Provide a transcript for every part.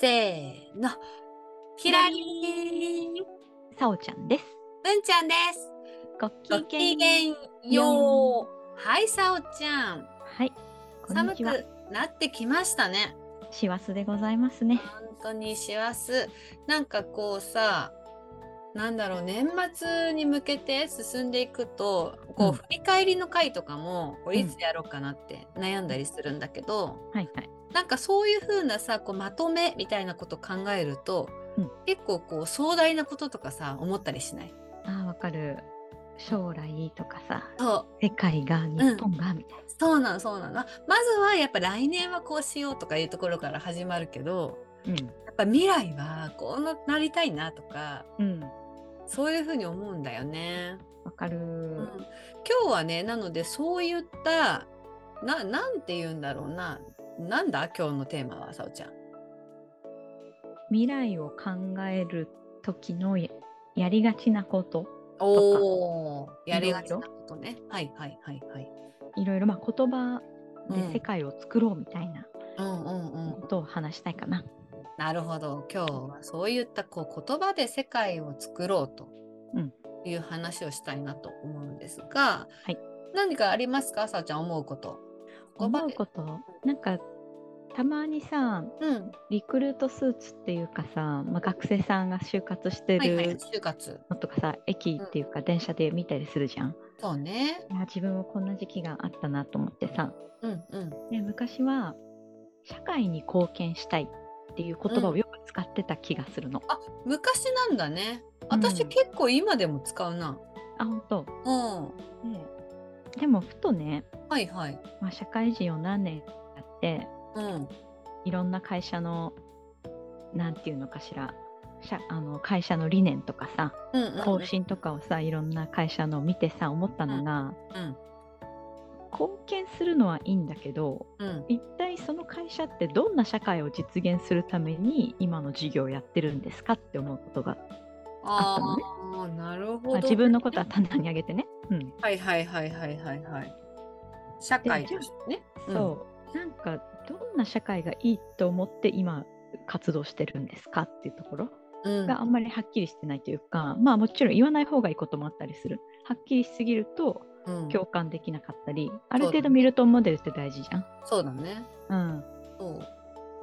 せーの。ひらりーさおちゃんです。文ちゃんです。ごごきげんよう。はい、さおちゃん。はい。寒。くなってきましたね。師走でございますね。本当に師走。なんかこうさ、なんだろう、年末に向けて進んでいくと、こう、うん振り返りの回とかも、これいうんつやろうかなって悩んだりするんだけど、はいはい。なんかそういう風なさこうまとめみたいなこと考えると、うん結構こう壮大なこととかさ思ったりしない？ああ、わかる。将来とかさ、そう世界が、日本が、みたいそうなのそうなのままずはやっぱ来年はこうしようとかいうところから始まるけどな。やっぱ未来はこうなりたいなとかうん。うん。そういう風に思うんだよね。わかる、うん今日はねなのでそういったななんて言うんだろうななんだ？今日のテーマはさおちゃん。未来を考える時のややりがちなこと。おおやりがちなことね。はいはいはいはい。いろいろ、まあ、言葉うんで世界を作ろうみたいなうんうんうんことを話したいかな。なるほど今日はそういったこう言葉で世界を作ろうとうんいう話をしたいなと思うんですが、はい何かありますか？さあちゃん思うこと思うこと？なんか、たまにさ、うん。リクルートスーツっていうかさ、まあ、学生さんが就活してはいはいる就活。のとかさ、駅っていうか電車で見たりするじゃん。そうね。いや自分もこんな時期があったなと思ってさ、うんうん。で昔は社会に貢献したいっていう言葉をよく使ってた気がするの。あ昔なんだね。私うん。結構今でも使うな。あ、本当。うん。ででもふとね、はいはい。まあ、社会人を何年やってうん。いろんな会社のなんていうのかしら社あの会社の理念とかさうんうん方針とかをさいろんな会社のを見てさ思ったのが、うん貢献するのはいいんだけどうん。一体その会社ってどんな社会を実現するために今の事業をやってるんですかって思うことが、あったのね。ああなるほど、まあ、自分のことは単に挙げてね、うん、はいはいはいはいはいはい。社会としてねそう。なんかどんな社会がいいと思って今活動してるんですかっていうところうん。があんまりはっきりしてないというか、まあもちろん言わない方がいいこともあったりする。はっきりしすぎるとうん。共感できなかったり、あるそうだね。程度ミルトンモデルって大事じゃん。そうだね。うん。そ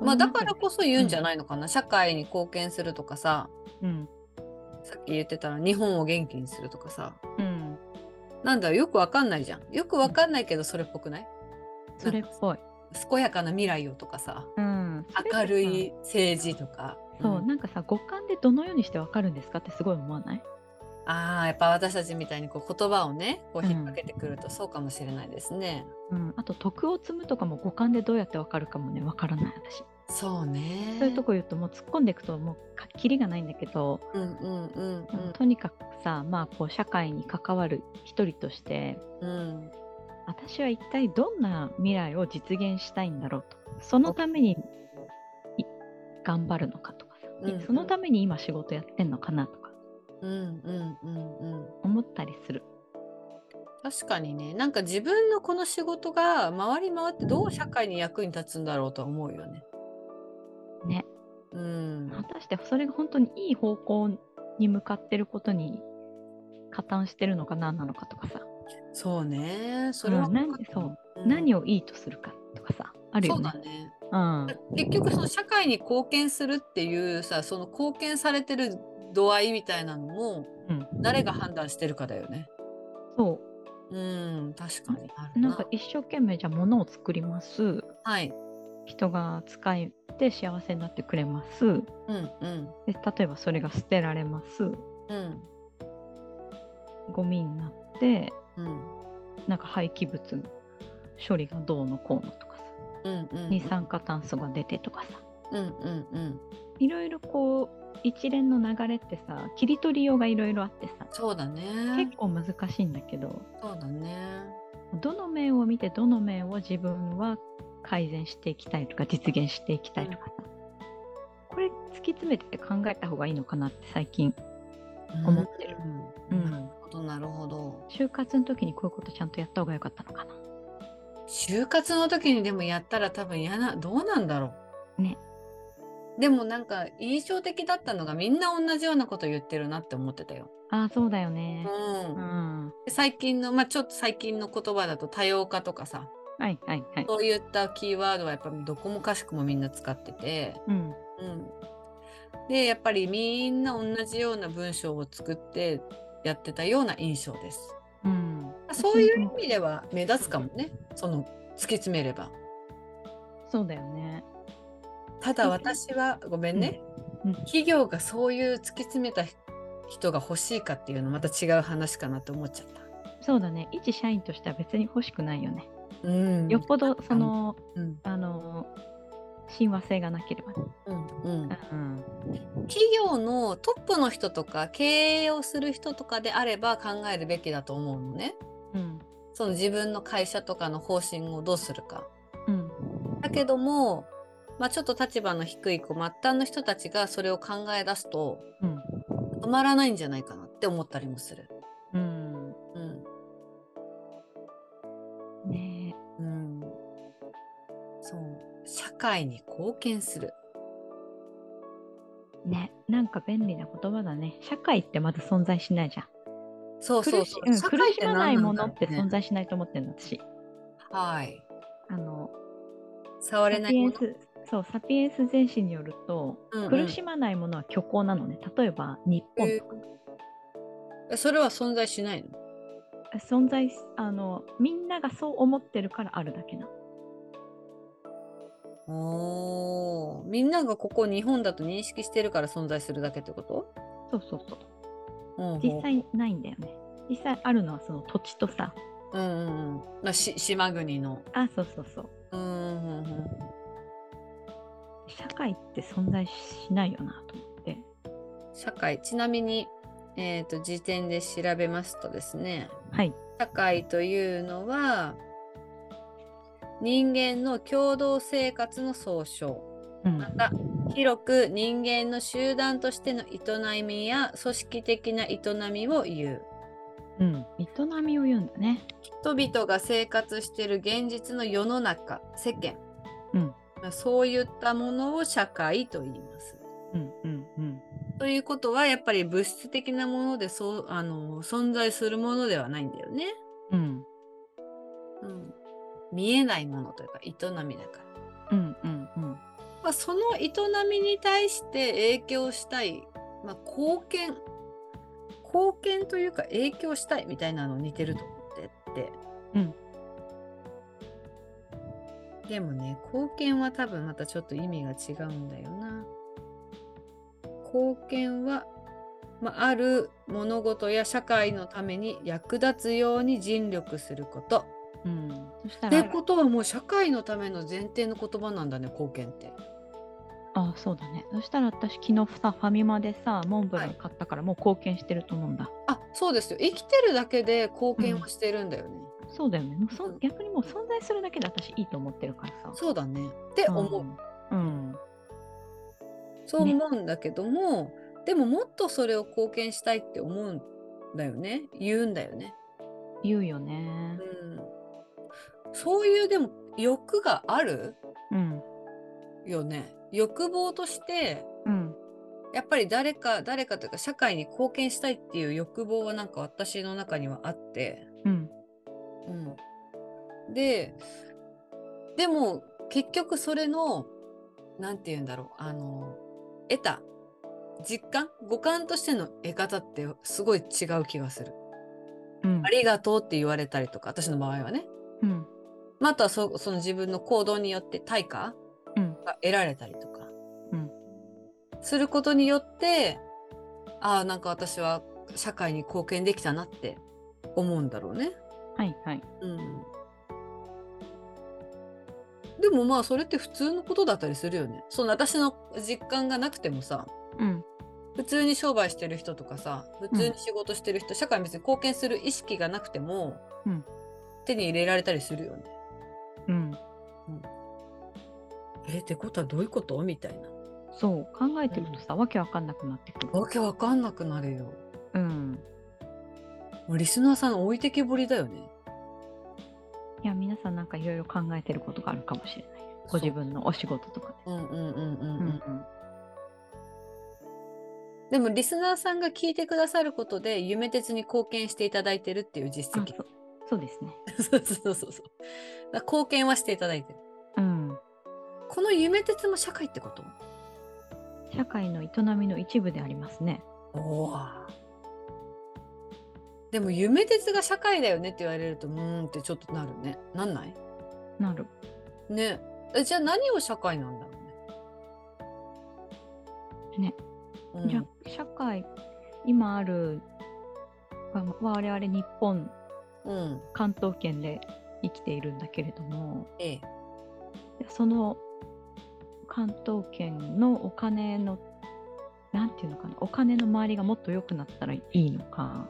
う。まあだからこそ言うんじゃないのかな、社会に貢献するとかさ。うん。さっき言ってたら日本を元気にするとかさ。うん、なんだろうよくわかんないじゃん。よくわかんないけどそれっぽくない？それっぽい。健やかな未来をとかさうん、明るい政治とか。そう、ん。なんかさ五感でどのようにしてわかるんですかってすごい思わない？あーやっぱ私たちみたいにこう言葉をねこううん引っ掛けてくるとそうかもしれないですね、うん、あと徳を積むとかも五感でどうやってわかるかもねわからない私。そうね。そういうとこ言うともう突っ込んでいくともうかきりがないんだけど、うんうんうんとにかくさまあこう社会に関わる一人としてうん。うん私は一体どんな未来を実現したいんだろうと。そのためにい頑張るのかとかさ、うんうん。そのために今仕事やってんのかなとか。うんうんうんうん。思ったりする。確かにね。なんか自分のこの仕事が回り回ってどう社会に役に立つんだろうとは思うよね。ね。うん。果たしてそれが本当にいい方向に向かってることに加担してるのか何なのかとかさ、そうね。それはうんなんでそう。うん。何をいいとするかとかさあるよそうねだ。ね。うん。結局その社会に貢献するっていうさその貢献されてる度合いみたいなのもうん、誰が判断してるかだよね。そう。うん確かにあるな。なんか一生懸命じゃあ物を作ります。はい。人が使って幸せになってくれますうんうんで例えばそれが捨てられますうんゴミになってうんなんか廃棄物処理がどうのこうのとかさうんうん二酸化炭素が出てとかさうんうんうん。いろいろこう一連の流れってさ切り取りようがいろいろあってさそうだね。結構難しいんだけどそうだね。どの面を見てどの面を自分は改善していきたいとか実現していきたいとかさ、これ突き詰めて考えた方がいいのかなって最近思ってるうん。うんなるほどなるほど。就活の時にこういうことちゃんとやった方がよかったのかな就活の時にでもやったら多分嫌などうなんだろう。ね。でもなんか印象的だったのがみんな同じようなこと言ってるなって思ってたよ。ああそうだよねうんうん最近のまあちょっと最近の言葉だと多様化とかさはいはいはい。そういったキーワードはやっぱどこもかしくもみんな使ってて、うん。うん、でやっぱりみんな同じような文章を作ってやってたような印象です。うん。そういう意味では目立つかもね。その突き詰めれば。そうだよね。ただ私はごめんね、うん。うん。企業がそういう突き詰めた人が欲しいかっていうのまた違う話かなって思っちゃった。そうだね。一社員としては別に欲しくないよね、うん。よっぽどそのうん。あの親和性がなければ。ね、うんうん。うん、企業のトップの人とか経営をする人とかであれば考えるべきだと思うのね。うん。その自分の会社とかの方針をどうするか。うん。だけども、まあ、ちょっと立場の低いこう末端の人たちがそれを考え出すとうん。止まらないんじゃないかなって思ったりもする。会に貢献する。えねなんか便利な言葉だね。社会ってまず存在しないじゃん。そうそうそう。苦しうん社苦しまないものって存在しないと思ってるの私。はい。あの触れサないもの？ピエンスそうサピエンス全史によると、うんうん。苦しまないものは虚構なのね。例えば日本とか、えそれは存在しないの？存在しあのみんながそう思ってるからあるだけなおー。みんながここ日本だと認識してるから存在するだけってこと？そうそうそう。うん実際ないんだよね。実際あるのはその土地とさ。うんうんうん。まあし島国の。あそうそうそう。うんうんうん社会って存在しないよなと思って。社会。ちなみに、えー、と時点で調べますとですね。はい。社会というのは人間の共同生活の総称。うん。また広く人間の集団としての営みや組織的な営みを言う。うん。営みを言うんだね。人々が生活している現実の世の中世間、うん。まあそういったものを社会と言います。うんうんうん。ということはやっぱり物質的なものでそうあの存在するものではないんだよね。うん。うん、見えないものというか営みだから。うんうんうんまあ、その営みに対して影響したい、まあ、貢献貢献というか影響したいみたいなの似てると思ってって。うんでもね貢献は多分またちょっと意味が違うんだよな。貢献は、まあ、ある物事や社会のために役立つように尽力すること。うん。そしたってらことはもう社会のための前提の言葉なんだね貢献って。あそうだね。そしたら私昨日さファミマでさモンブラン買ったからもう貢献してると思うんだ、あそうですよ。生きてるだけで貢献はしてるんだよね。そうだよね。もうそうん。逆にもう存在するだけで私いいと思ってるからさ。そうだね。って思う、うん。そう思うんだけども、でももっとそれを貢献したいって思うんだよね。言うんだよね。言うよね。うん、そういうでも欲がある？うん。よね。欲望としてうん。やっぱり誰か誰かというか社会に貢献したいっていう欲望はなんか私の中にはあって。うん。うん、ででも結局それの何て言うんだろうあの得た実感五感としての得方ってすごい違う気がする。うん。ありがとうって言われたりとか私の場合はね。うんまああとはそその自分の行動によって対価うんが得られたりとか、うんすることによってああなんか私は社会に貢献できたなって思うんだろうね。はいはいうん、でもまあそれって普通のことだったりするよね。その私の実感がなくてもさうん。普通に商売してる人とかさ普通に仕事してる人、社会に別に貢献する意識がなくても、うん手に入れられたりするよね。うん。えってことはどういうこと？みたいな。そう。考えてるとさ、わけわかんなくなってくる。わけわかんなくなるよ。うん。リスナーさんの置いてけぼりだよね。いや、皆さんなんかいろいろ考えてることがあるかもしれない。ご自分のお仕事とかで。うんうんうんうん、うんうんうん。でもリスナーさんが聞いてくださることで夢鉄に貢献していただいてるっていう実績あそ。うそうですね。そうそうそうそう。貢献はしていただいてる。うん。この夢鉄も社会ってこと？社会の営みの一部でありますね。おわ。でも夢鉄が社会だよねって言われるとうーんってちょっとなるね。なんない？なる。ねえじゃあ何を社会なんだろうね？ね。うん、じゃあ社会、今ある、わ我々日本、うん。関東圏で生きているんだけれども、ええ。その関東圏のお金の、なんていうのかな、お金の周りがもっと良くなったらいいのか、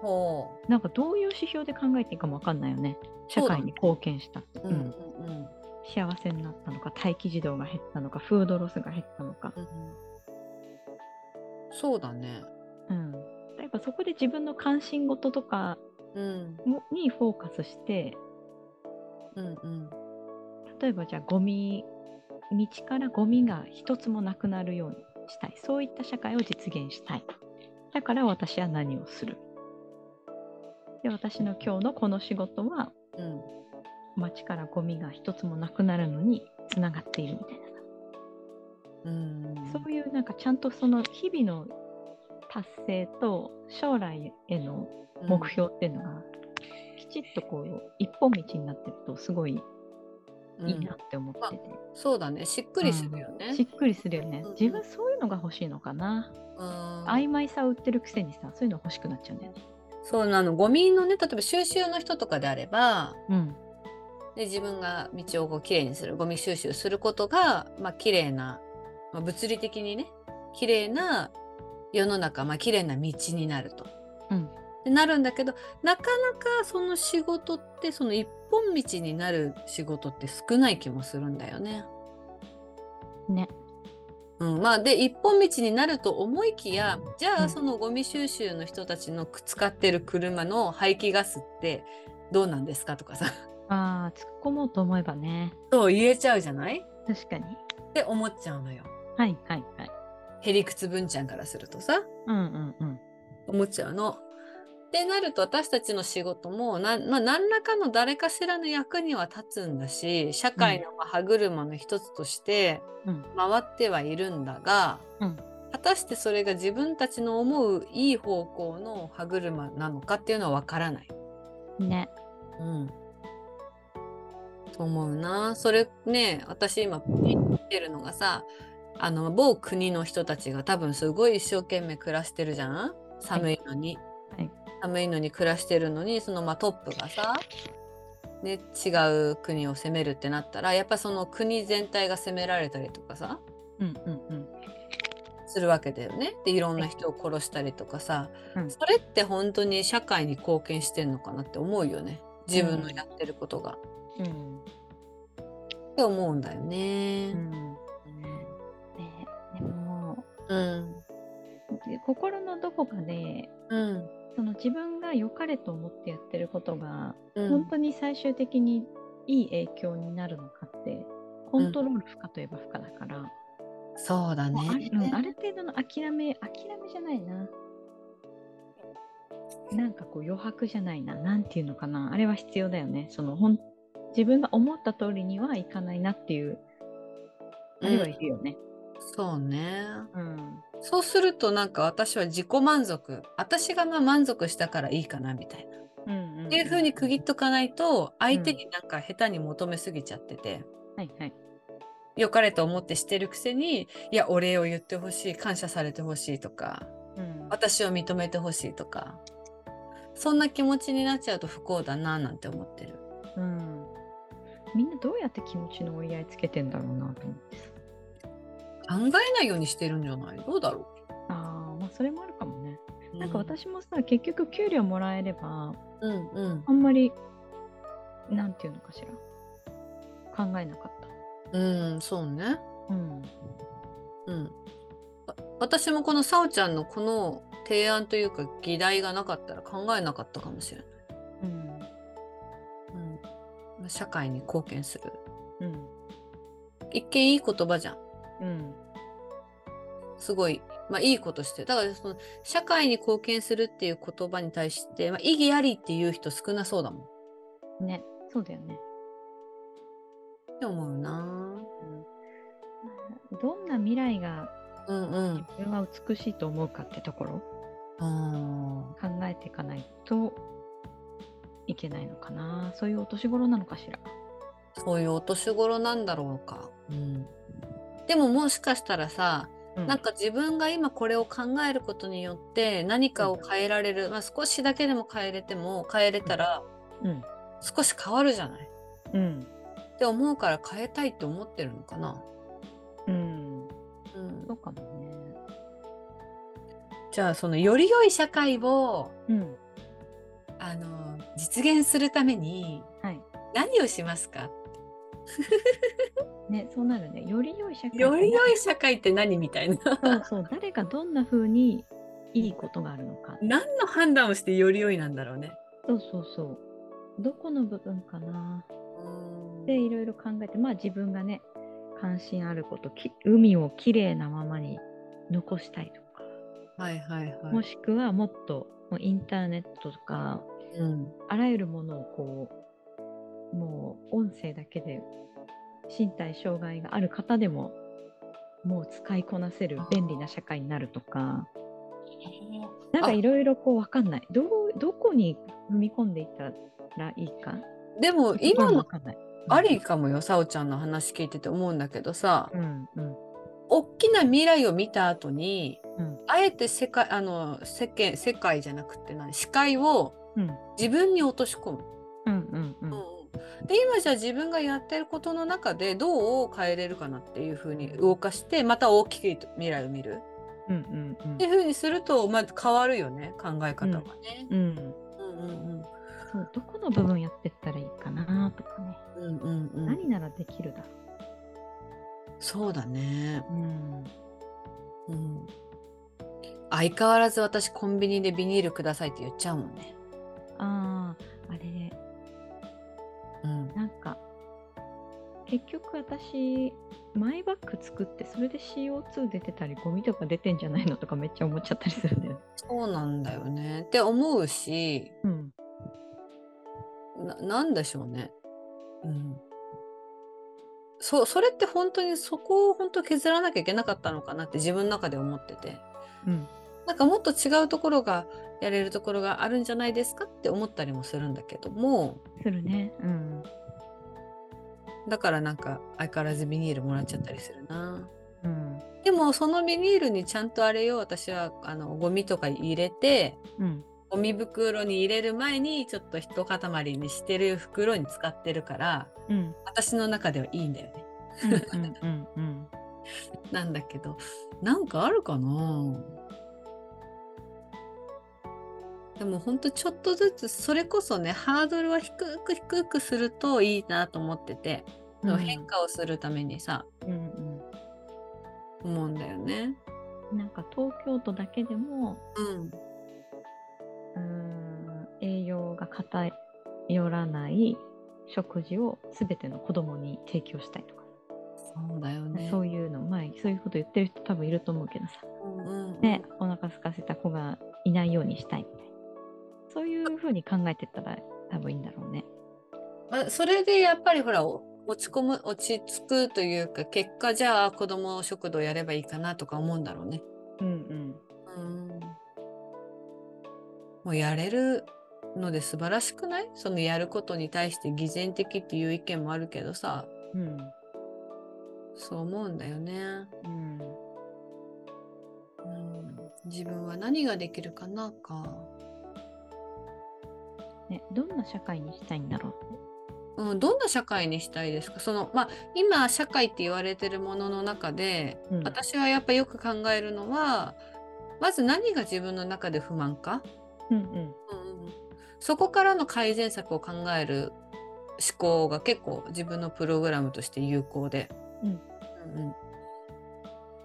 ほなんかどういう指標で考えていいかもわかんないよね。社会に貢献した。う。うんうんうん。幸せになったのか、待機児童が減ったのか、フードロスが減ったのか。うんそうだね。うん。やっぱそこで自分の関心事とかにフォーカスして、うんうん。例えばじゃあゴミ、道からゴミが一つもなくなるようにしたい。そういった社会を実現したい。だから私は何をする。で、私の今日のこの仕事は、うん。街からゴミが一つもなくなるのにつながっているみたいなさ。うん。そういうなんかちゃんとその日々の達成と将来への目標っていうのが、きちっとこう一本道になってるとすごいうん。いいなって思ってて、そうだね。しっくりするよね。しっくりするよね。うん。自分そういうのが欲しいのかな、うん。曖昧さを売ってるくせにさそういうの欲しくなっちゃうんだよね。そうなの。ゴミのね、例えば収集の人とかであれば、うん。で自分が道をこうきれいにする、ゴミ収集することが、まあ綺麗な、まあ、物理的にね、綺麗な世の中、まあ綺麗な道になると。うんってなるんだけど、なかなかその仕事って、その一本道になる仕事って少ない気もするんだよね。ね。うん、まあで一本道になると思いきやじゃうん。あそのゴミ収集の人たちの使ってる車の排気ガスってどうなんですかとかさ。あー突っ込もうと思えばね。そう言えちゃうじゃない？確かに。って思っちゃうのよ。はいはいはい。へりくつ文ちゃんからするとさ。うんうんうん。思っちゃうの。ってなると私たちの仕事もな、まあ、何らかの誰かしらの役には立つんだし社会のまあ歯車の一つとしてうん。回ってはいるんだが、うん。果たしてそれが自分たちの思ういい方向の歯車なのかっていうのは分からない。ね。うん。と思うな。それね私今見てるのがさあの某国の人たちが多分すごい一生懸命暮らしてるじゃん？寒いのに、はい寒いのに暮らしてるのにそのまあトップがさ、ね、違う国を攻めるってなったらやっぱその国全体が攻められたりとかさうんうんうんするわけだよね。でいろんな人を殺したりとかさ、うんそれって本当に社会に貢献してんのかなって思うよね自分のやってることが。うんって思うんだよね。うんねでもうん。で心のどこかでうん。その自分が良かれと思ってやってることが、うん。本当に最終的にいい影響になるのかってコントロール不可といえば不可だから、そうだもうあね。うんある程度の諦め諦めじゃないな。なんかこう余白じゃないな。なんていうのかな。あれは必要だよね。そのほん自分が思った通りにはいかないなっていうあれはいるよねそうね。うんそうするとなんか私は自己満足私がまあ満足したからいいかなみたいな。うんうんっていう風に区切っとかないと相手になんか下手に求めすぎちゃってて。はいはい良かれと思ってしてるくせにいやお礼を言ってほしい感謝されてほしいとかうん私を認めてほしいとかそんな気持ちになっちゃうと不幸だななんて思ってる。うんみんなどうやって気持ちの折り合いつけてんだろうなと思ってさ考えないようにしてるんじゃない？どうだろあーまあそれもあるかもね、うなんか私もさ結局給料もらえればうんうん。あんまりなんていうのかしら。考えなかった。うんそうね。うん。うん。わ私もこのさおちゃんのこの提案というか議題がなかったら考えなかったかもしれない、うん。うん、社会に貢献する。うん。一見いい言葉じゃんうん。すごい、まあ、いいことしてだからその社会に貢献するっていう言葉に対して、まあ、意義ありっていう人少なそうだもん。ねそうだよね、って思うな。うん、どんな未来がうんうん。自分は美しいと思うかってところ？あ考えていかないといけないのかな？そういうお年頃なのかしら？ーそういうお年頃なんだろうか、うん、でももしかしたらさなんか自分が今これを考えることによって何かを変えられる、まあ、少しだけでも変えれても変えれたらうん。少し変わるじゃない？うん。って思うから変えたいって思ってるのかな？うん。うん。そうかもね。じゃあそのより良い社会をうん。あの実現するためにはい。何をしますか？ねそうなるね。より良い社会より良い社会って何みたいな。そうそう。誰がどんな風にいいことがあるのか。何の判断をしてより良いなんだろうね。そうそうそう。どこの部分かな。うん。でいろいろ考えてまあ自分がね関心あることき海をきれいなままに残したいとか、はいはいはい。もしくはもっともうインターネットとかうん。あらゆるものをこうもう音声だけで身体障害がある方でももう使いこなせる便利な社会になるとか。なんかいろいろこう分かんない。どうどこに踏み込んでいったらいいか。でも今のありかもよ、さおちゃんの話聞いてて思うんだけどさ、うんうん。大きな未来を見た後に、うん。あえて世界あの世間世界じゃなくて何？視界をうん。自分に落とし込む。うんで今じゃあ自分がやってることの中でどう変えれるかなっていうふうに動かしてまた大きい未来を見る。うんうんうん。っていうふうにするとまず変わるよね考え方がね。うん。うん。うんそうどこの部分やってったらいいかなとかね、うんうんうん。うん何ならできるだろそうだね。う、うん、うん。相変わらず私コンビニでビニールくださいって言っちゃうもんね。あああれうん、なんか結局私マイバッグ作ってそれで CO2 出てたりゴミとか出てんじゃないのとかめっちゃ思っちゃったりするんだよね。そうなんだよね。って思うしうん、ななんでしょうね。うん、そそれって本当にそこを本当削らなきゃいけなかったのかなって自分の中で思ってて。うん、なんかもっと違うところがやれるところがあるんじゃないですかって思ったりもするんだけどもするね。うん、だからなんか相変わらずビニールもらっちゃったりするな。うん、でもそのビニールにちゃんとあれよ私はあのゴミとか入れてうん、ゴミ袋に入れる前にちょっと一塊にしてる袋に使ってるからうん、私の中ではいいんだよね。なんだけどなんかあるかな？でもほんとちょっとずつそれこそねハードルは低く低くするといいなと思ってて、その変化をするためにさうん、思うんだよね。うん、なんか東京都だけでもうん。うーん栄養が偏らない食事をすべての子供に提供したいとか、そうだよね。そういうの前そういうこと言ってる人多分いると思うけどさ、うんうんうん。ね、お腹空かせた子がいないようにしたいみたいなそういうふうに考えてったら多分いいんだろうね。まあ、それでやっぱりほらお落ち込む落ち着くというか結果じゃあ子ども食堂やればいいかなとか思うんだろうね。うんうんうんもうやれるので素晴らしくない？そのやることに対して偽善的っていう意見もあるけどさうんそう思うんだよね。うんうん、自分は何ができるかなか。ね、どんな社会にしたいんだろう？ん、どんな社会にしたいですか？その、まあ、今社会って言われてるものの中で、うん。私はやっぱよく考えるのはまず何が自分の中で不満か、うんうん。うんうん。そこからの改善策を考える思考が結構自分のプログラムとして有効で。うん。うんうん。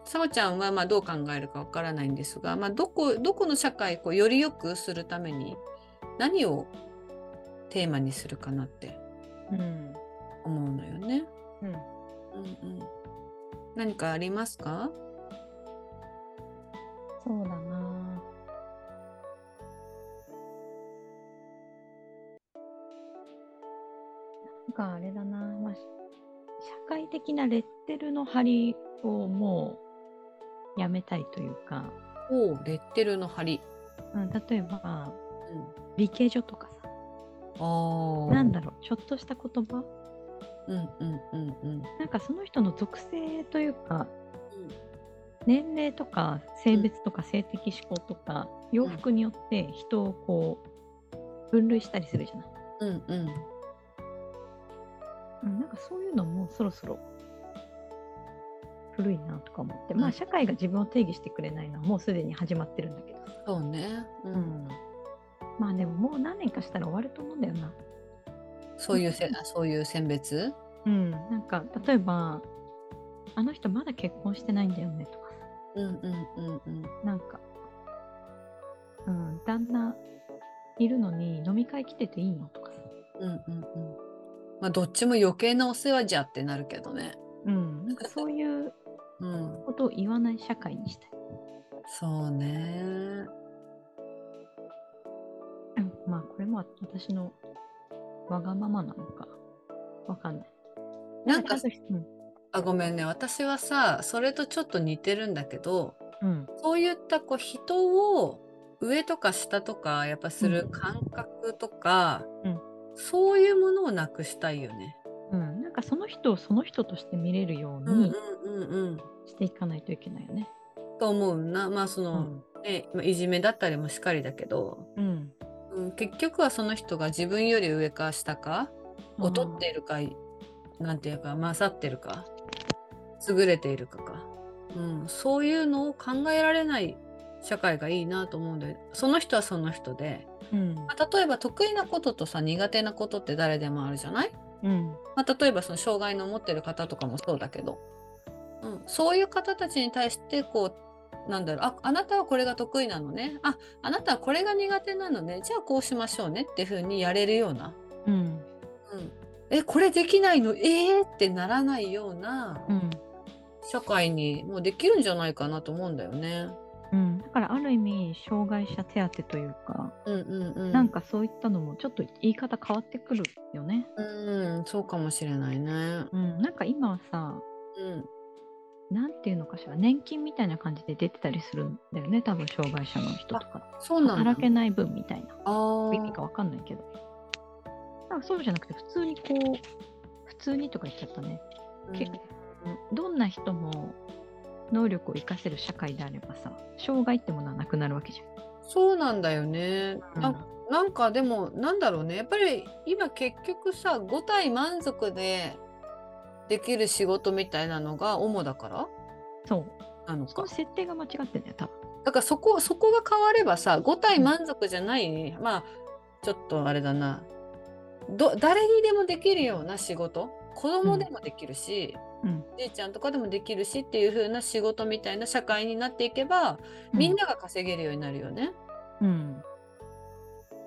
さおちゃんはまあどう考えるかわからないんですが、まあ、どこどこの社会をより良くするために何をテーマにするかなってうん思うのよね。うん。うん。うん、何かありますか？そうだな。なんかあれだな、まあ、社会的なレッテルの貼りをもうやめたいというか、おレッテルの貼り。うん、例えばうん、理系女とかさ。なんだろうちょっとした言葉？うんうんうんうん。なんかその人の属性というか年齢とか性別とか性的指向とか、洋服によって人をこう分類したりするじゃない、うんうん。うん、なんかそういうのもそろそろ古いなとか思って、うん。まあ社会が自分を定義してくれないのはもうすでに始まってるんだけどさ、そうね。う。うんん、まあでももう何年かしたら終わると思うんだよな。そういうせあそういう選別？うん、なんか例えばあの人まだ結婚してないんだよねとかさうんうんうんうん。なんか、うん、旦那いるのに飲み会来てていいのとかさ、うんうんうん。まあどっちも余計なお世話じゃってなるけどね。うん、なんかそういう うん。ことを言わない社会にしたい。そうね。まあ私のわがままなのか。わかんない。なんかうんあごめんね。私はさそれとちょっと似てるんだけどうん。そういったこう人を上とか下とかやっぱするうん。感覚とか、うん。そういうものをなくしたいよね。うん、なんかその人をその人として見れるよううんにしていかないといけないよね。と思うな。まあその、うん。ねまあいじめだったりもしかりだけど、うん、うん、結局はその人が自分より上か下か劣っているかなんていうか勝ってるか優れているかか、うん、そういうのを考えられない社会がいいなと思うんでその人はその人で、うん。まあ、例えば得意なこととさ苦手なことって誰でもあるじゃない、うん。まあ、例えばその障害の持ってる方とかもそうだけど、うん、そういう方たちに対してこうなんだろう。ああなたはこれが得意なのね。ああなたはこれが苦手なのね。じゃあこうしましょうねっていうふうにやれるような、うん。うん、えこれできないの？えーってならないようなうん。社会にもうできるんじゃないかなと思うんだよね。うん、だからある意味障害者手当というか、うんうんうん。なんかそういったのもちょっと言い方変わってくるよね。うんそうかもしれないね。うん、なんか今はさうんなんていうのかしら年金みたいな感じで出てたりするんだよね多分障害者の人とか。そうなんだ。働けない分みたいな。意味かわかんないけど。なんかそうじゃなくて普通にこう普通にとか言っちゃったね、結構どんな人も能力を活かせる社会であればさ障害ってものはなくなるわけじそうなんだよね。ゃん。ななんかでもなんだろうね。やっぱり今結局さ5体満足でできる仕事みたいなのが主だから？そう。なのか？設定が間違ってんだよ多分。だからそこそこが変わればさ5体満足じゃない、まあちょっとあれだな。ど誰にでもできるような仕事？子供でもできるし、うん。じいちゃんとかでもできるしっていう風な仕事みたいな社会になっていけば、みんなが稼げるようになるよね。うん、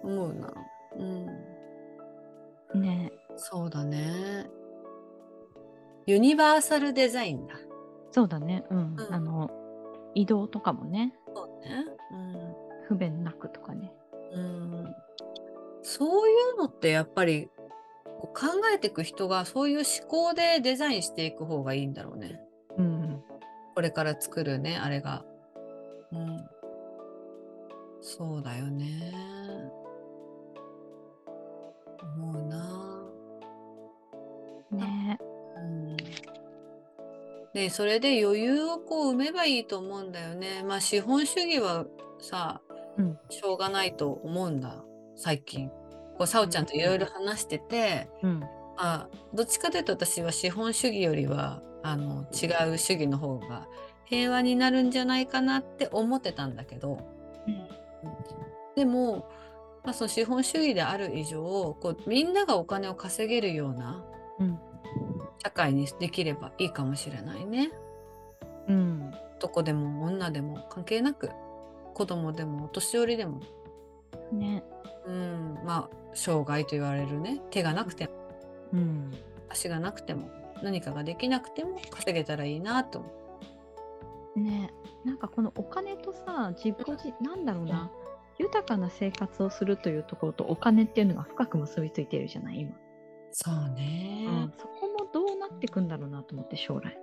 思うな。うんうん、ね。そうだね。ユニバーサルデザインだ。そうだねうん、うんあの移動とかもねそうね。不便なくとかねうん。うん、そういうのってやっぱりこう考えていく人がそういう思考でデザインしていく方がいいんだろうね。うんこれから作るね、あれが。うん。そうだよね。思うな。ねうんねそれで余裕をこう埋めばいいと思うんだよね。まあ資本主義はさ、うん。しょうがないと思うんだ最近。こうさおちゃんといろいろ話してて、うん。あどっちかというと私は資本主義よりはあの違う主義の方が平和になるんじゃないかなって思ってたんだけど、でも、まあ、その資本主義である以上こうみんながお金を稼げるようなうん社会にできればいいかもしれないね。うん。男でも女でも関係なく子供でもお年寄りでも、ね。うん、まあ障害と言われるね。手がなくても。うん。足がなくても。何かができなくても。稼げたらいいなと思う。ね。なんかこのお金とさ自己じなんだろうな。豊かな生活をするというところとお金っていうのが深く結びついてるじゃない今、そうね、うん、そこなっていくんだろうなと思って将来、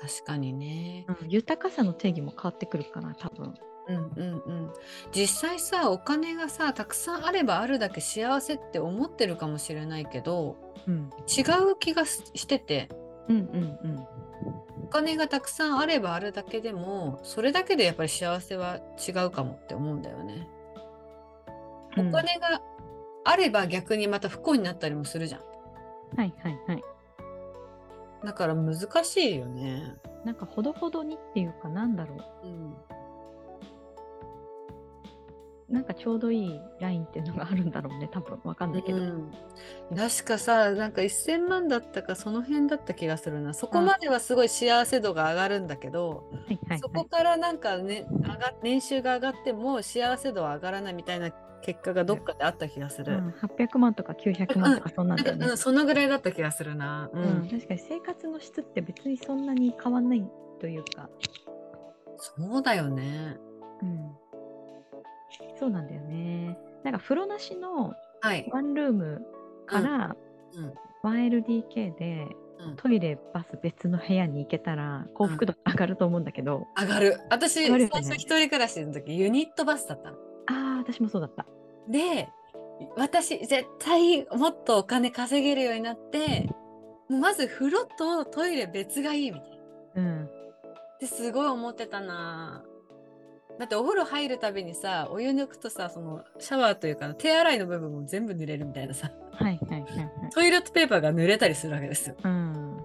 確かにね。うん、豊かさの定義も変わってくるから多分うんうんうん。実際さお金がさたくさんあればあるだけ幸せって思ってるかもしれないけどうん違う気がししててうんうんお金がたくさんあればあるだけでもそれだけでやっぱり幸せは違うかもって思うんだよね。おうん金があれば逆にまた不幸になったりもするじゃん。はいはいはいだから難しいよね。なんかほどほどにっていうかなんだろう。ん。うなんかちょうどいいラインっていうのがあるんだろうね。多分わかんないけど、うん、確かさなんか1,000万だったかその辺だった気がするな。そこまではすごい幸せ度が上がるんだけど、はいはいそはい。こからなんかね上が年収が上がっても幸せ度は上がらないみたいな結果がどっかであった気がする。うん、800万とか900万とかそんなんだよね、うん、そのぐらいだった気がするな。ううんん、確かに生活の質って別にそんなに変わんないというか、そうだよね。うん、そうなんだよね。なんか風呂なしのはい。ワンルームからうん、1LDK でうんトイレバス別の部屋に行けたら幸福度上がると思うんだけど、上がる。私、ね最初一人暮らしの時ユニットバスだったの。ああ私もそうだった。で私絶対もっとお金稼げるようになってまず風呂とトイレ別がいいみたいな。うん、ってすごい思ってたなだってお風呂入るたびにさお湯抜くとさそのシャワーというか手洗いの部分も全部濡れるみたいなさはいはいはいはい。トイレットペーパーが濡れたりするわけですよ。うん、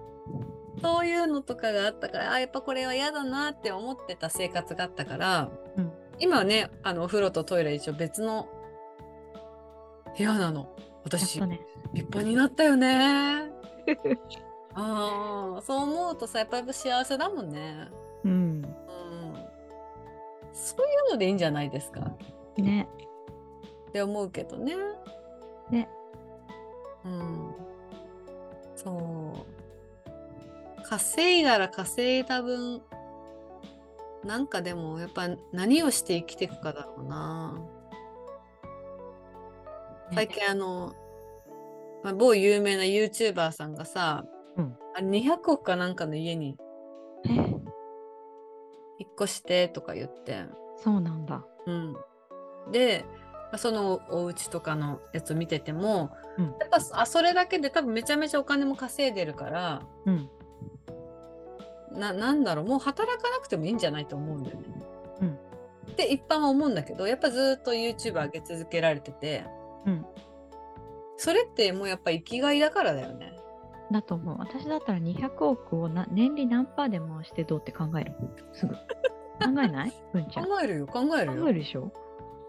そういうのとかがあったからあやっぱこれは嫌だなって思ってた生活があったから、うん今はねあのお風呂とトイレ一応別の部屋なの。私とね。立派になったよね。あーそう思うとさやっぱり幸せだもんね、うん、うん、そういうのでいいんじゃないですか。ね。って思うけどね。ね。うん。そう。稼いだら稼いだ分なんかでもやっぱ何をして生きていくかだろうな。最近あの、まあ、某有名な YouTuber さんがさ、うん。あれ200億かなんかの家にえ？引っ越してとか言って、そうなんだ。うん、で、まあそのお家とかのやつを見てても、うん。やっぱあそれだけで多分めちゃめちゃお金も稼いでるからうん、ななんだろうもう働かなくてもいいんじゃないと思うんだよね。うんで一般は思うんだけどやっぱずっと YouTube 上げ続けられててうん。それってもうやっぱ生きがいだからだよね。だと思う。私だったら200億をな年利何パーで回してどうって考えるすぐ。考えない？文ちゃん。考考えるよ考えるよ。えるでしょ？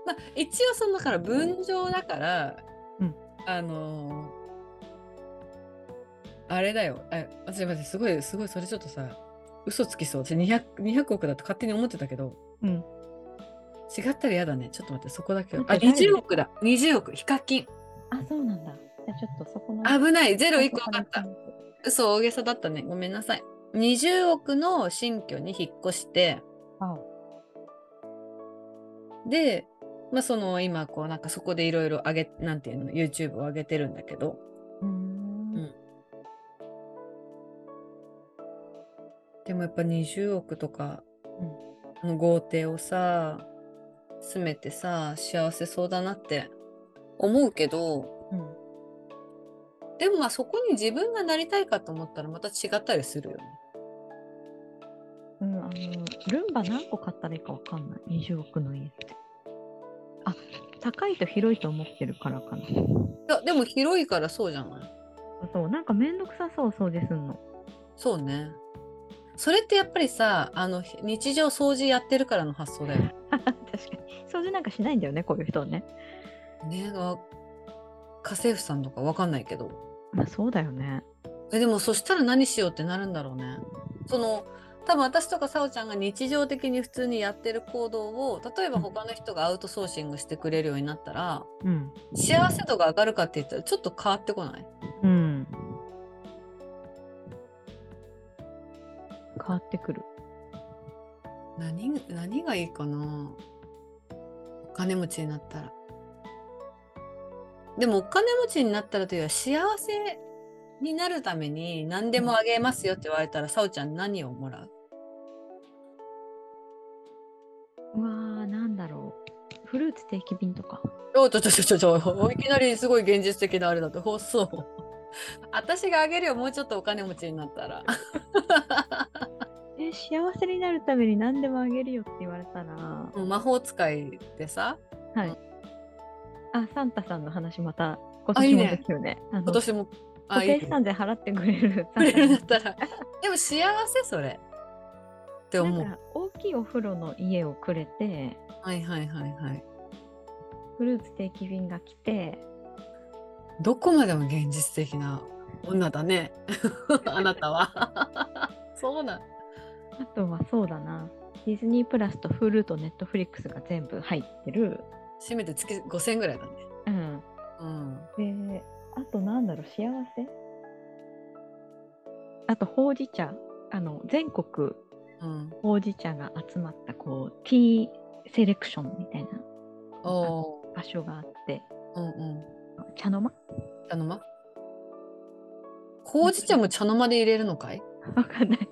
まあ、一応そのだから分譲だから、うんあのーあれだよあ私待ってすごいすごいそれちょっとさ嘘つきそう。私 200, 200億だと勝手に思ってたけど。うん。違ったら嫌だね。ちょっと待ってそこだけ。はあだって誰20億だ。20億。非課金あ、そうなんだ。じゃあちょっとそこの。危ない。ゼロ1個分かった。あ嘘大げさだったね。ごめんなさい。20億の新居に引っ越して。で、まあ、その今こうなんかそこでいろいろ上げなんていうの？YouTube を上げてるんだけどでもやっぱ20億とかの豪邸をさ住めてさ幸せそうだなって思うけどうん。でもまあそこに自分がなりたいかと思ったらまた違ったりするよね。うん、あの、ルンバ何個買ったらいいかわかんない。20億の家って。あ、高いと広いと思ってるからかな。いやでも広いからそうじゃない？うそうなんかめんどくさそう掃除すんの。そうね。それってやっぱりさ、あの日常掃除やってるからの発想だよ。確かに掃除なんかしないんだよねこういう人ね。ねが家政婦さんとかわかんないけど。まあそうだよね。えでもそしたら何しようってなるんだろうね。その多分私とかさおちゃんが日常的に普通にやってる行動を例えば他の人がアウトソーシングしてくれるようになったら、うん。幸せ度が上がるかって言ったらちょっと変わってこない？うん。変わってくる。何何がいいかな？お金持ちになったら。でもお金持ちになったらというよりは幸せになるために何でもあげますよって言われたら、さおちゃん何をもらう？うわーなんだろう。フルーツ定期便とか。おちょちょちょちょちょいきなりすごい現実的なあれだと放送。私があげるよもうちょっとお金持ちになったら。え幸せになるために何でもあげるよって言われたら、魔法使いでさはい。あ、サンタさんの話また今年もですよね。あの今年もあ固定資産税払ってくれるくれるんだったら。でも幸せそれ。ってタ思う。大きいお風呂の家をくれて、はいはいはいはい。フルーツ定期便が来て、どこまでも現実的な女だね。あなたは。そうなん。あとはそうだな、ディズニープラスと Hulu と Netflix が全部入ってる。せめて月5000円ぐらいだね。うん。うん。で、あとなんだろう、幸せ？あと、ほうじ茶。あの、全国うん。ほうじ茶が集まった、こう、ティーセレクションみたいなお場所があって、ーうんうん。茶の間？茶の間？ほうじ茶も茶の間で入れるのかい？わかんない。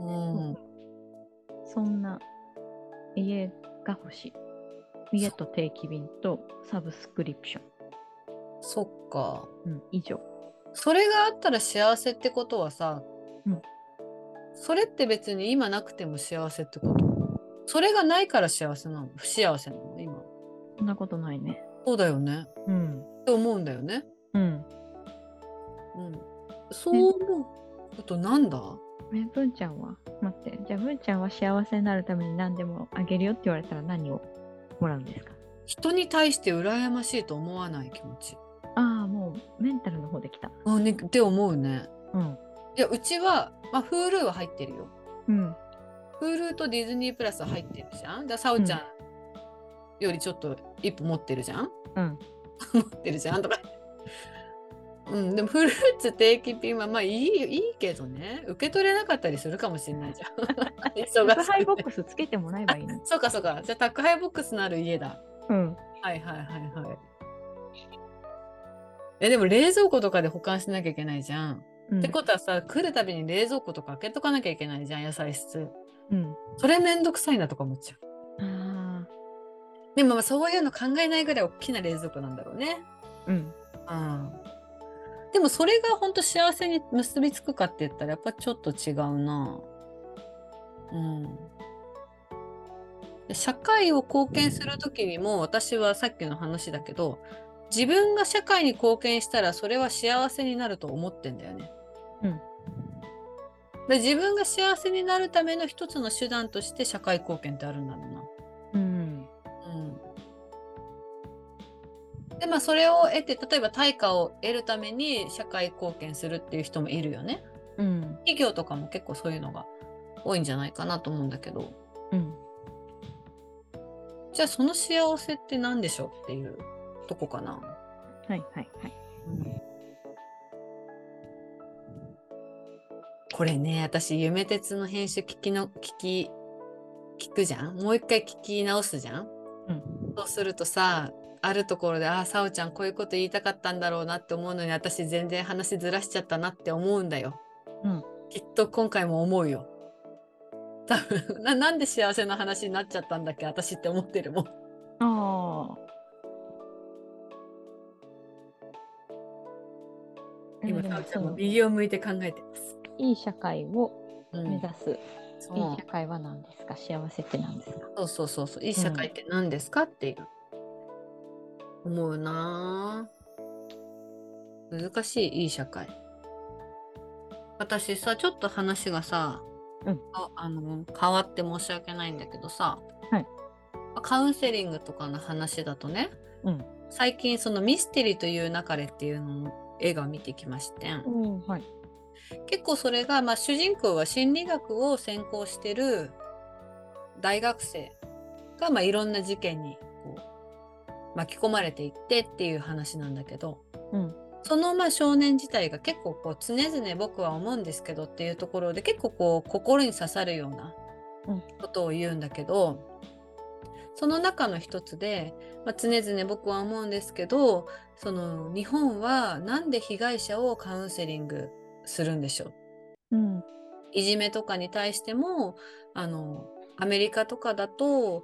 うん。そんな家が欲しい。家と定期便とサブスクリプション。そっか。うん、以上。それがあったら幸せってことはさ、うんそれって別に今なくても幸せってこと？それがないから幸せなの？不幸せなの？今。そんなことないね。そうだよね。うん。って思うんだよね。うん。うん。そう思うとなんだ？え、文ちゃんは？待って。じゃあ文ちゃんは幸せになるために何でもあげるよって言われたら何をもらうんですか？人に対して羨ましいと思わない気持ち。ああ、もうメンタルの方できた。あねって思うね。うん。いやうちは、まあ、Hulu は入ってるよ。うん。Hulu とディズニープラスは入ってるじゃん。だからさおちゃんよりちょっと一歩持ってるじゃん？うん。持ってるじゃん？とか。うん、でもフルーツ定期便はまあいいいいけどね受け取れなかったりするかもしれないじゃん。忙宅配ボックスつけてもらえばいいの。そうかそうかじゃあ宅配ボックスのある家だ。うん。はいはいはいはい。えでも冷蔵庫とかで保管しなきゃいけないじゃん。うん、ってことはさ来るたびに冷蔵庫とか開けとかなきゃいけないじゃん野菜室。うん。それめんどくさいなとか思っちゃう。でもまあそういうの考えないぐらい大きな冷蔵庫なんだろうね。うん。うん。でもそれが本当幸せに結びつくかって言ったらやっぱちょっと違うな。うん。で社会を貢献する時にも私はさっきの話だけど自分が社会に貢献したらそれは幸せになると思ってんだよね。うんで自分が幸せになるための一つの手段として社会貢献ってあるんだろうな。でまあそれを得て例えば対価を得るために社会貢献するっていう人もいるよね。うん。企業とかも結構そういうのが多いんじゃないかなと思うんだけどうん。じゃあその幸せって何でしょうっていうとこかな。はいはいはい。これね私夢鉄の編集聞きの聞き聞くじゃん？もう一回聞き直すじゃん、うんそうするとさあるところでああさおちゃんこういうこと言いたかったんだろうなって思うのに私全然話ずらしちゃったなって思うんだよ。うん。きっと今回も思うよ。多分ななんで幸せな話になっちゃったんだっけ私って思ってるもん。ああ。今さおちゃんも右を向いて考えてます。いい社会をうん。目指す、そいいう社会は何ですか？幸せって何ですか？そうそうそうそう。いい社会って何ですか？っていう思うな。ぁ難しいいい社会。私さちょっと話がさ、うん。ああの変わって申し訳ないんだけどさ、はい。カウンセリングとかの話だとね、うん。最近そのミステリーという流れっていうのの映画を見てきましておはい。結構それが、まあ、主人公は心理学を専攻してる大学生が、まあ、いろんな事件に巻き込まれていってっていう話なんだけど、うん。そのまあ少年自体が結構こう常々僕は思うんですけどっていうところで結構こう心に刺さるようなうん。ことを言うんだけど、その中の一つで、まあ、常々僕は思うんですけどその日本はなんで被害者をカウンセリングするんでしょう？うん。いじめとかに対してもあのアメリカとかだと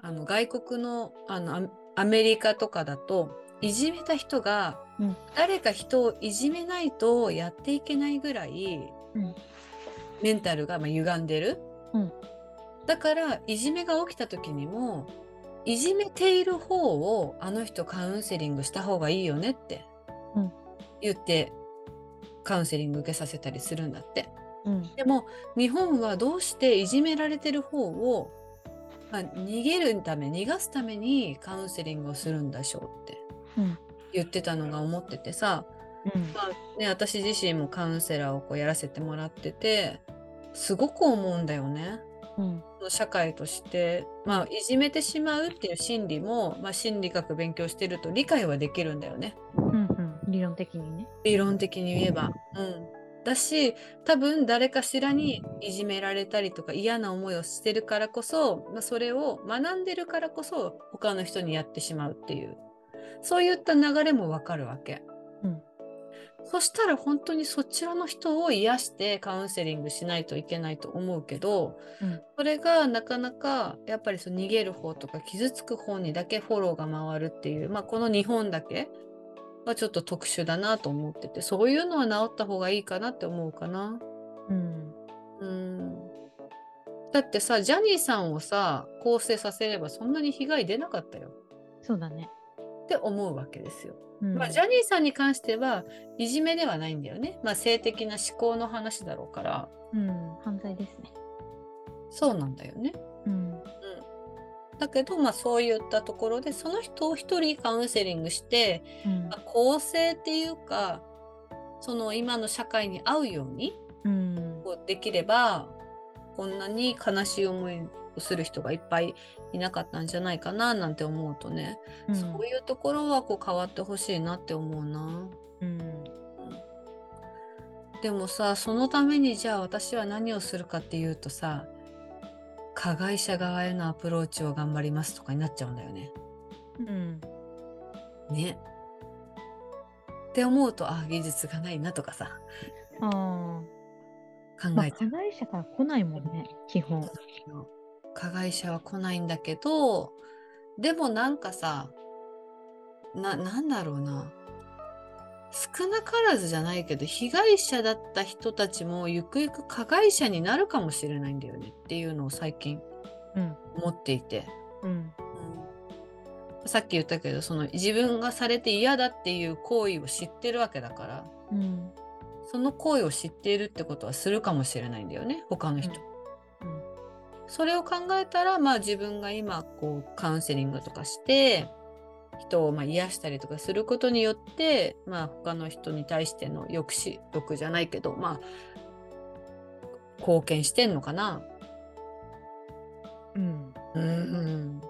あの外国のあのアアメリカとかだといじめた人が、うん。誰か人をいじめないとやっていけないぐらい、うん。メンタルがまあ歪んでる、うん。だからいじめが起きた時にもいじめている方をあの人カウンセリングした方がいいよねってうん。言って、カウンセリング受けさせたりするんだって。うん。でも日本はどうしていじめられてる方を、まあ、逃げるため逃がすためにカウンセリングをするんでしょうってうん言ってたのが思っててさ、うん。まあね、私自身もカウンセラーをこうやらせてもらっててすごく思うんだよね。うん。社会として、まあ、いじめてしまうっていう心理も、まあ、心理学勉強してると理解はできるんだよね。うん。うん。理論的にね。理論的に言えば。うん、だし多分誰かしらにいじめられたりとか嫌な思いをしてるからこそ、まあ、それを学んでるからこそ他の人にやってしまうっていう。そういった流れもわかるわけ。うん。そしたら本当にそちらの人を癒してカウンセリングしないといけないと思うけど、うん。それがなかなかやっぱりその逃げる方とか傷つく方にだけフォローが回るっていう、まあ、この日本だけはちょっと特殊だなと思っててそういうのは治った方がいいかなって思うかな。うん。うんだってさジャニーさんをさ更生させればそんなに被害出なかったよそうだね。って思うわけですよ。うんまあ、ジャニーさんに関してはいじめではないんだよね。まあ、性的な思考の話だろうからうん。犯罪ですね。そうなんだよね。うん。だけど、まあ、そういったところでその人を一人カウンセリングして、うんまあ、構成っていうかその今の社会に合うようにうん。こうできればこんなに悲しい思いをする人がいっぱいいなかったんじゃないかななんて思うとね、うんそういうところはこう変わってほしいなって思うな。うん。でもさそのためにじゃあ私は何をするかっていうとさ加害者側へのアプローチを頑張りますとかになっちゃうんだよね。うん。ね。って思うとあ技術がないなとかさああ。まあ、考えちゃう。加害者から来ないもんね、基本。加害者は来ないんだけどでもなんかさななんだろうな少なからずじゃないけど被害者だった人たちもゆくゆく加害者になるかもしれないんだよねっていうのを最近うん。思っていて、うん。うんさっき言ったけどその自分がされて嫌だっていう行為を知ってるわけだからうん。その行為を知っているってことはするかもしれないんだよね他の人。うん。それを考えたら、まあ、自分が今こうカウンセリングとかして人をまあ癒したりとかすることによって、まあ、他の人に対しての抑止力じゃないけど、まあ、貢献してんのかな。うん。うん、うん、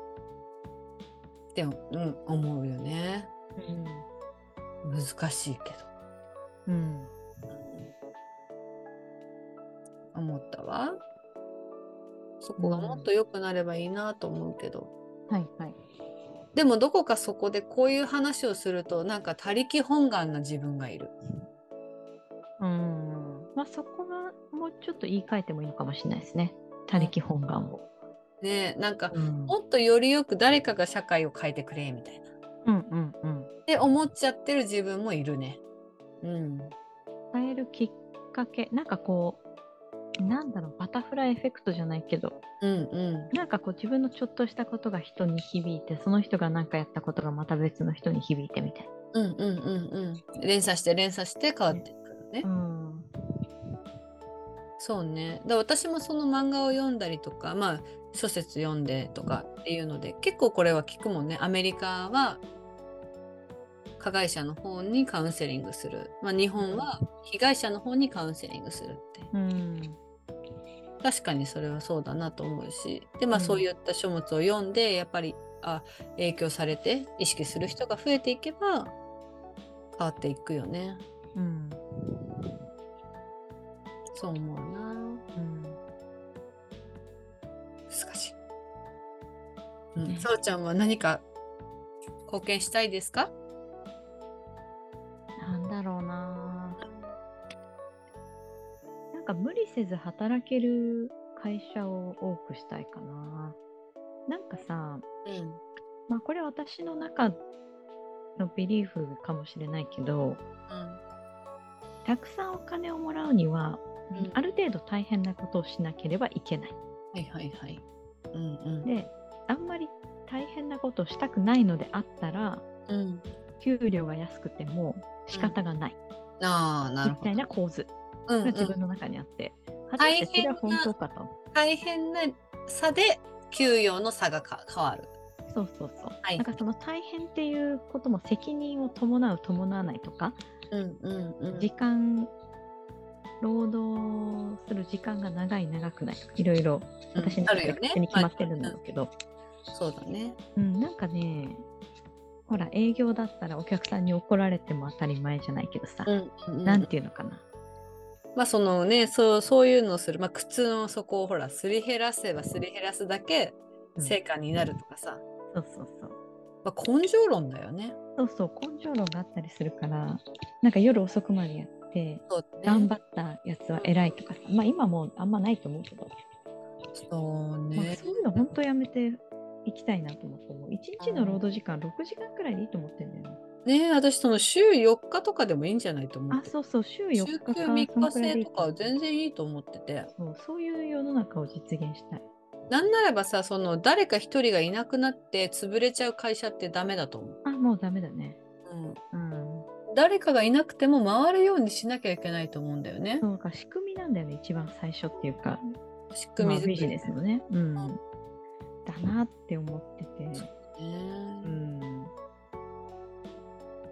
って、うん、思うよね。難しいけど。うん。思ったわ。そこがもっと良くなればいいなと思うけど。はいはい。でもどこかそこでこういう話をするとなんか他力本願な自分がいる。うん。まあそこはもうちょっと言い換えてもいいのかもしれないですね。他力本願を。ねえなんかうんもっとよりよく誰かが社会を変えてくれみたいな。っうんうんうん。て思っちゃってる自分もいるね。うん。変えるきっかけ、なんかこう、なんだろう、バタフライエフェクトじゃないけど、うんうなんかこう自分のちょっとしたことが人に響いて、その人が何かやったことがまた別の人に響いてみたいな。うんうんうんうん。連鎖して連鎖して変わっていくのね。うん。そうね。で私もその漫画を読んだりとか、まあ諸説読んでとかっていうので結構これは聞くもんね。アメリカは加害者の方にカウンセリングする。まあ日本は被害者の方にカウンセリングするって。うん。確かにそれはそうだなと思うしでまあうんそういった書物を読んでやっぱりあ影響されて意識する人が増えていけば変わっていくよねうん。そう思うなうん。難しい、うんねさおちゃんは何か貢献したいですか？なんだろうな。なんか無理せず働ける会社を多くしたいかな。なんかさ、うんまあこれは私の中のビリーフかもしれないけど、たくさんお金をもらうには、うんある程度大変なことをしなければいけない。はいはいはいうんうんで、あんまり大変なことをしたくないのであったら、うん給料が安くても仕方がない、ああなるほど。みたいな構図うんうん。が自分の中にあって、果た大変してそれは本当かと。大変な差で給与の差がか変わる。そうそうそう。はい。なんかその大変っていうことも責任を伴う伴わないとか、うんうんうん。時間労働する時間が長い長くない。とかいろいろ私の中で勝手に決まってるんだろうけど、そうだね。うん、なんかねほら営業だったらお客さんに怒られても当たり前じゃないけどさ、うんうんうん。なんていうのかな。まあそのねそうそういうのをする、まあ、靴の底をほらすり減らせばすり減らすだけうん。成果になるとかさ、そうそうそう。まあ、根性論だよね。そうそう根性論があったりするからなんか夜遅くまでやって頑張ったやつは偉いとかさ。まあ今もうあんまないと思うけど、そうまあね。そういうの本当やめていきたいなと思ってもう1日の労働時間6時間くらいでいいと思ってんだよね。ね私その週4日とかでもいいんじゃないと思う。あそうそう週4週日か休3その日制とかは全然いいと思ってて。そうそういう世の中を実現したい。なんならばさその誰か一人がいなくなって潰れちゃう会社ってダメだと思う。あもうダメだね。うん、うん。誰かがいなくても回るようにしなきゃいけないと思うんだよね。そうか仕組みなんだよね一番最初っていうか、仕組みまあビジネスのね。うん。だなって思ってて。ねうん。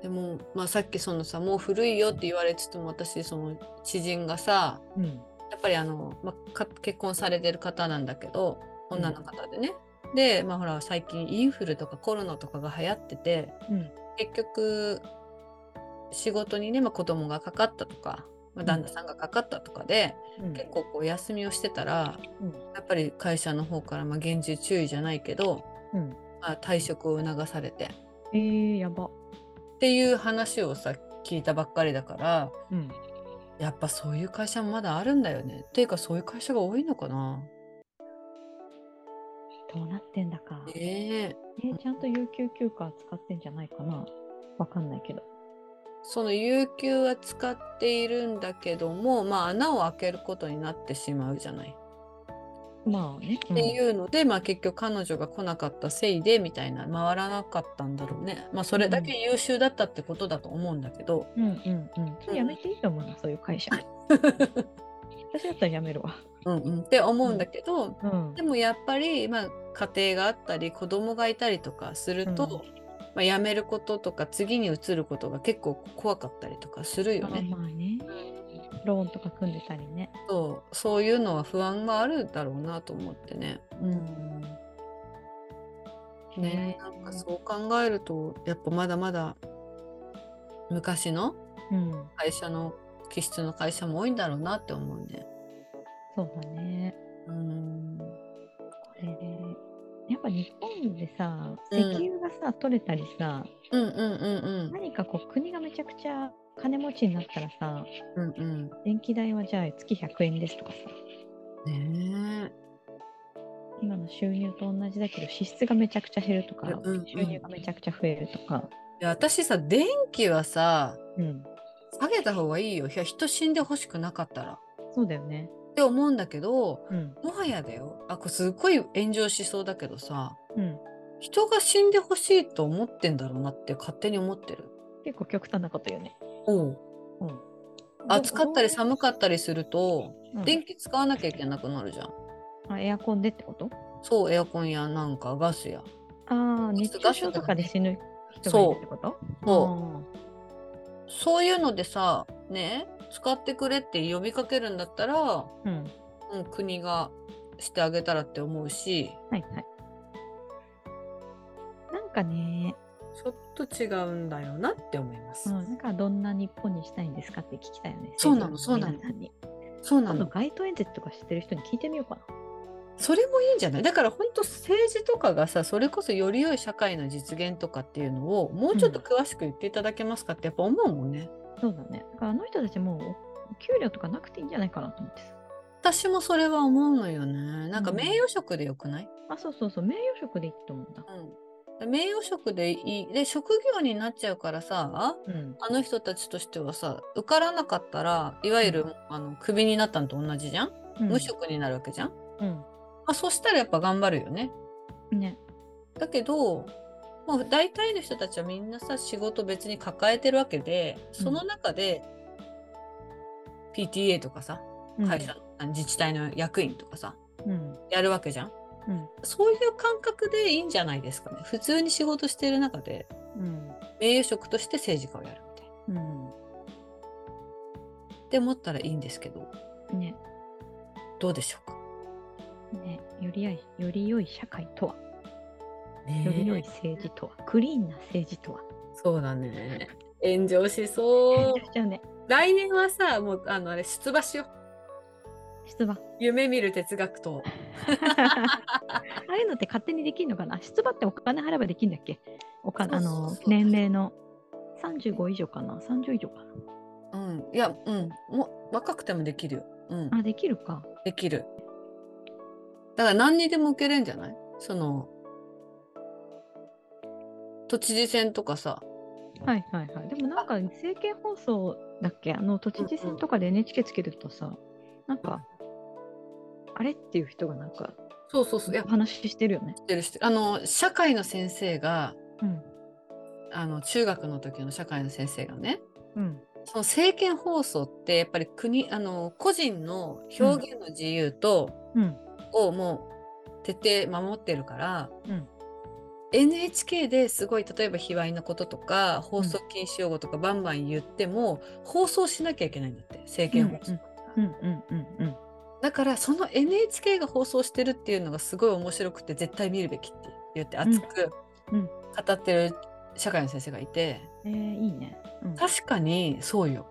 でも、まあ、さっきそのさもう古いよって言われつつも私その知人がさうん。やっぱりあの、まあ、か結婚されてる方なんだけど女の方でね、で、まあ、ほら最近インフルとかコロナとかが流行っててうん。結局仕事にね、まあ、子供がかかったとか、まあ、旦那さんがかかったとかで、うん。結構こう休みをしてたらうん。やっぱり会社の方からまあ厳重注意じゃないけど、うん。まあ、退職を促されてえー、やば。っていう話をさ聞いたばっかりだからうん。やっぱそういう会社もまだあるんだよね。っていうかそういう会社が多いのかな。どうなってんだか。ねええーちゃんと有給休暇使ってんじゃないかな。わかんないけど。その有給は使っているんだけども、まあ、穴を開けることになってしまうじゃない。まあね。っていうので、まあ、結局彼女が来なかったせいでみたいな回らなかったんだろうね。まあそれだけ優秀だったってことだと思うんだけど、うんうんうん。やめていいと思うな、そういう会社。私だったらやめるわ。うんうん、って思うんだけど、うんで。もやっぱり、まあ、家庭があったり子供がいたりとかすると、うんまあ、辞めることとか次に移ることが結構怖かったりとかするよあね。まあね。ローンとか組んでたりね。そうそういうのは不安があるだろうなと思ってね。うん。ねなんかそう考えるとやっぱまだまだ昔のうん。会社の気質の会社も多いんだろうなって思うね。そうだね。うんこれね。やっぱ日本でさ、うん。石油がさ、取れたりさ、うんうんうん何かこう国がめちゃくちゃ金持ちになったらさ、うんうん。電気代はじゃあ月100円ですとかさ、ね今の収入と同じだけど支出がめちゃくちゃ減るとか、うんうん収入がめちゃくちゃ増えるとか、えいや私さ電気はさうん、下げた方がいいよ。いや人死んでほしくなかったら。そうだよね。って思うんだけどうん。もはやだよあこれすっごい炎上しそうだけどさうん。人が死んでほしいと思ってんだろうなって勝手に思ってる。結構極端なこと言うね。おううん。暑かったり寒かったりすると、うん電気使わなきゃいけなくなるじゃん。あエアコンでってこと？そう、エアコンやなんかガスや。ああ、熱中症とかで死ぬ人がいるってこと？そうそういうのでさ、ね、使ってくれって呼びかけるんだったら、う。うん。うん、国がしてあげたらって思うし、はいはい。なんかね、ちょっと違うんだよなって思います。うん、なんかどんな日本にしたいんですかって聞きたいよね。そうなのそうなのそうなの。街頭演説とか知ってる人に聞いてみようかな。それもいいんじゃない？だから本当政治とかがさそれこそより良い社会の実現とかっていうのをもうちょっと詳しく言っていただけますかってやっぱ思うもんね。そうだね。だからあの人たちもう給料とかなくていいんじゃないかなと思ってさ。私もそれは思うのよね。なんかうん名誉職でよくない、あ、そうそうそう、名誉職でいいと思うんだ。うん、名誉職でいい。で職業になっちゃうからさうん。あの人たちとしてはさ受からなかったらいわゆる、あのクビになったのと同じじゃん、無職になるわけじゃん？うん。まあ、そしたらやっぱ頑張るよね。うん。ね。だけど、もう大体の人たちはみんなさ仕事別に抱えてるわけでその中で PTA とかさうん会社、自治体の役員とかさうん。やるわけじゃんうん。そういう感覚でいいんじゃないですかね普通に仕事してる中でうん。名誉職として政治家をやるみたいなうん。って思ったらいいんですけどね。どうでしょうか？ね。より良い、より良い社会とは、ねより良い政治とは、クリーンな政治とは。そうだね炎上しそうね。来年はさもうあのあれ出馬しよう出馬。夢見る哲学とああいうのって勝手にできるのかな？出馬ってお金払えばできるんだっけ？お金あの年齢の35以上かな ?30 以上かうん、いや、うん、もう若くてもできるよ。うんな、あ、できるか。できる。だから何にでも受けれんじゃない？その、都知事選とかさ、はいはいはい。でもなんか政見放送だっけ？あの都知事選とかで NHK つけるとさ、なんか、あれっていう人がなんかそうそうそう、いやお、話ししてるよね。てる知ってるあの、社会の先生が、うん。あの、中学の時の社会の先生がね、うん。その政見放送ってやっぱり国、あの、個人の表現の自由と、うん。をもう徹底守ってるから、うん NHK ですごい例えば卑猥なこととか放送禁止用語とかバンバン言っても、放送しなきゃいけないんだって政見放送、うんうんうん。うん。だからその NHK が放送してるっていうのがすごい面白くて絶対見るべきって言って熱くうん。語ってる社会の先生がいて、えー、いいね。うん、確かにそうよ。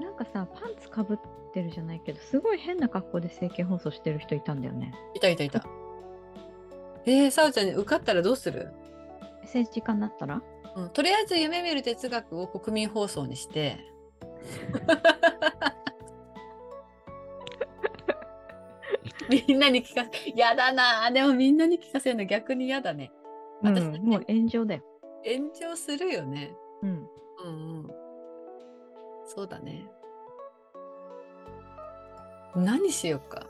なんかさ、パンツかぶってるじゃないけど、すごい変な格好で政見放送してる人いたんだよね。いたいたいたえー、さおちゃんに受かったらどうする？政治家になったら？うん、とりあえず夢見る哲学を国民放送にして。みんなに聞かせやだな。でもみんなに聞かせるの逆に嫌だね。私うん、もう炎上だよ。炎上するよね。うん。うんうん。そうだね。何しようか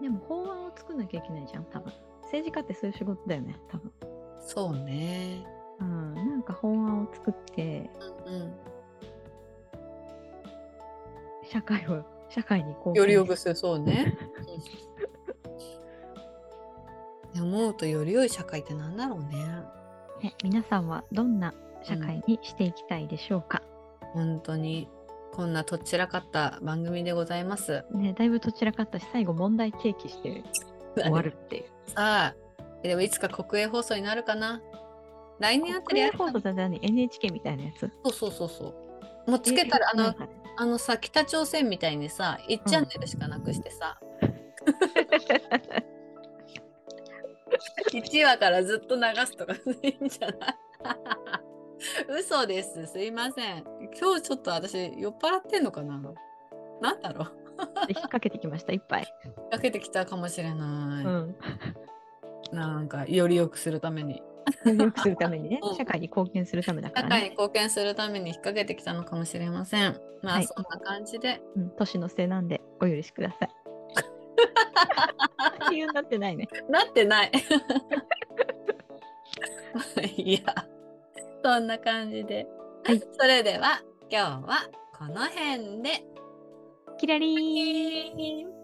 でも法案を作んなきゃいけないじゃん、多分。政治家ってそういう仕事だよね、多分。そうね。うん、なんか法案を作って、うんうん。社会を、社会に貢献よりよくする。そうね、うん、思うとより良い社会ってなんだろうね。ね、皆さんはどんな社会にしていきたいでしょうか、本当にこんなとっちらかった番組でございます。ね、だいぶどちらかったし、最後問題提起して 終わるっていう。さあ、でもいつか国営放送になるかな？来年あたり国営やるかな？放送だね、NHK みたいなやつ。そうそうそうそう。もうつけたら、あの、あのさ、北朝鮮みたいにさ、1チャンネルしかなくしてさ、1話からずっと流すとかいいんじゃない？嘘です。すいません。今日ちょっと私酔っ払ってんのかな？なんだろう？引っ掛けてきました、いっぱい。かけてきたかもしれない。うん。なんかより良くするためによくするためにねうん、社会に貢献するためだか社らね。会に貢献するために引っ掛けてきたのかもしれません。まあ、はいそんな感じで。うん、年のせいなんでお許しください。理由になってないね。なってない。いや。そんな感じで。はい それでは今日はこの辺で。キラリーン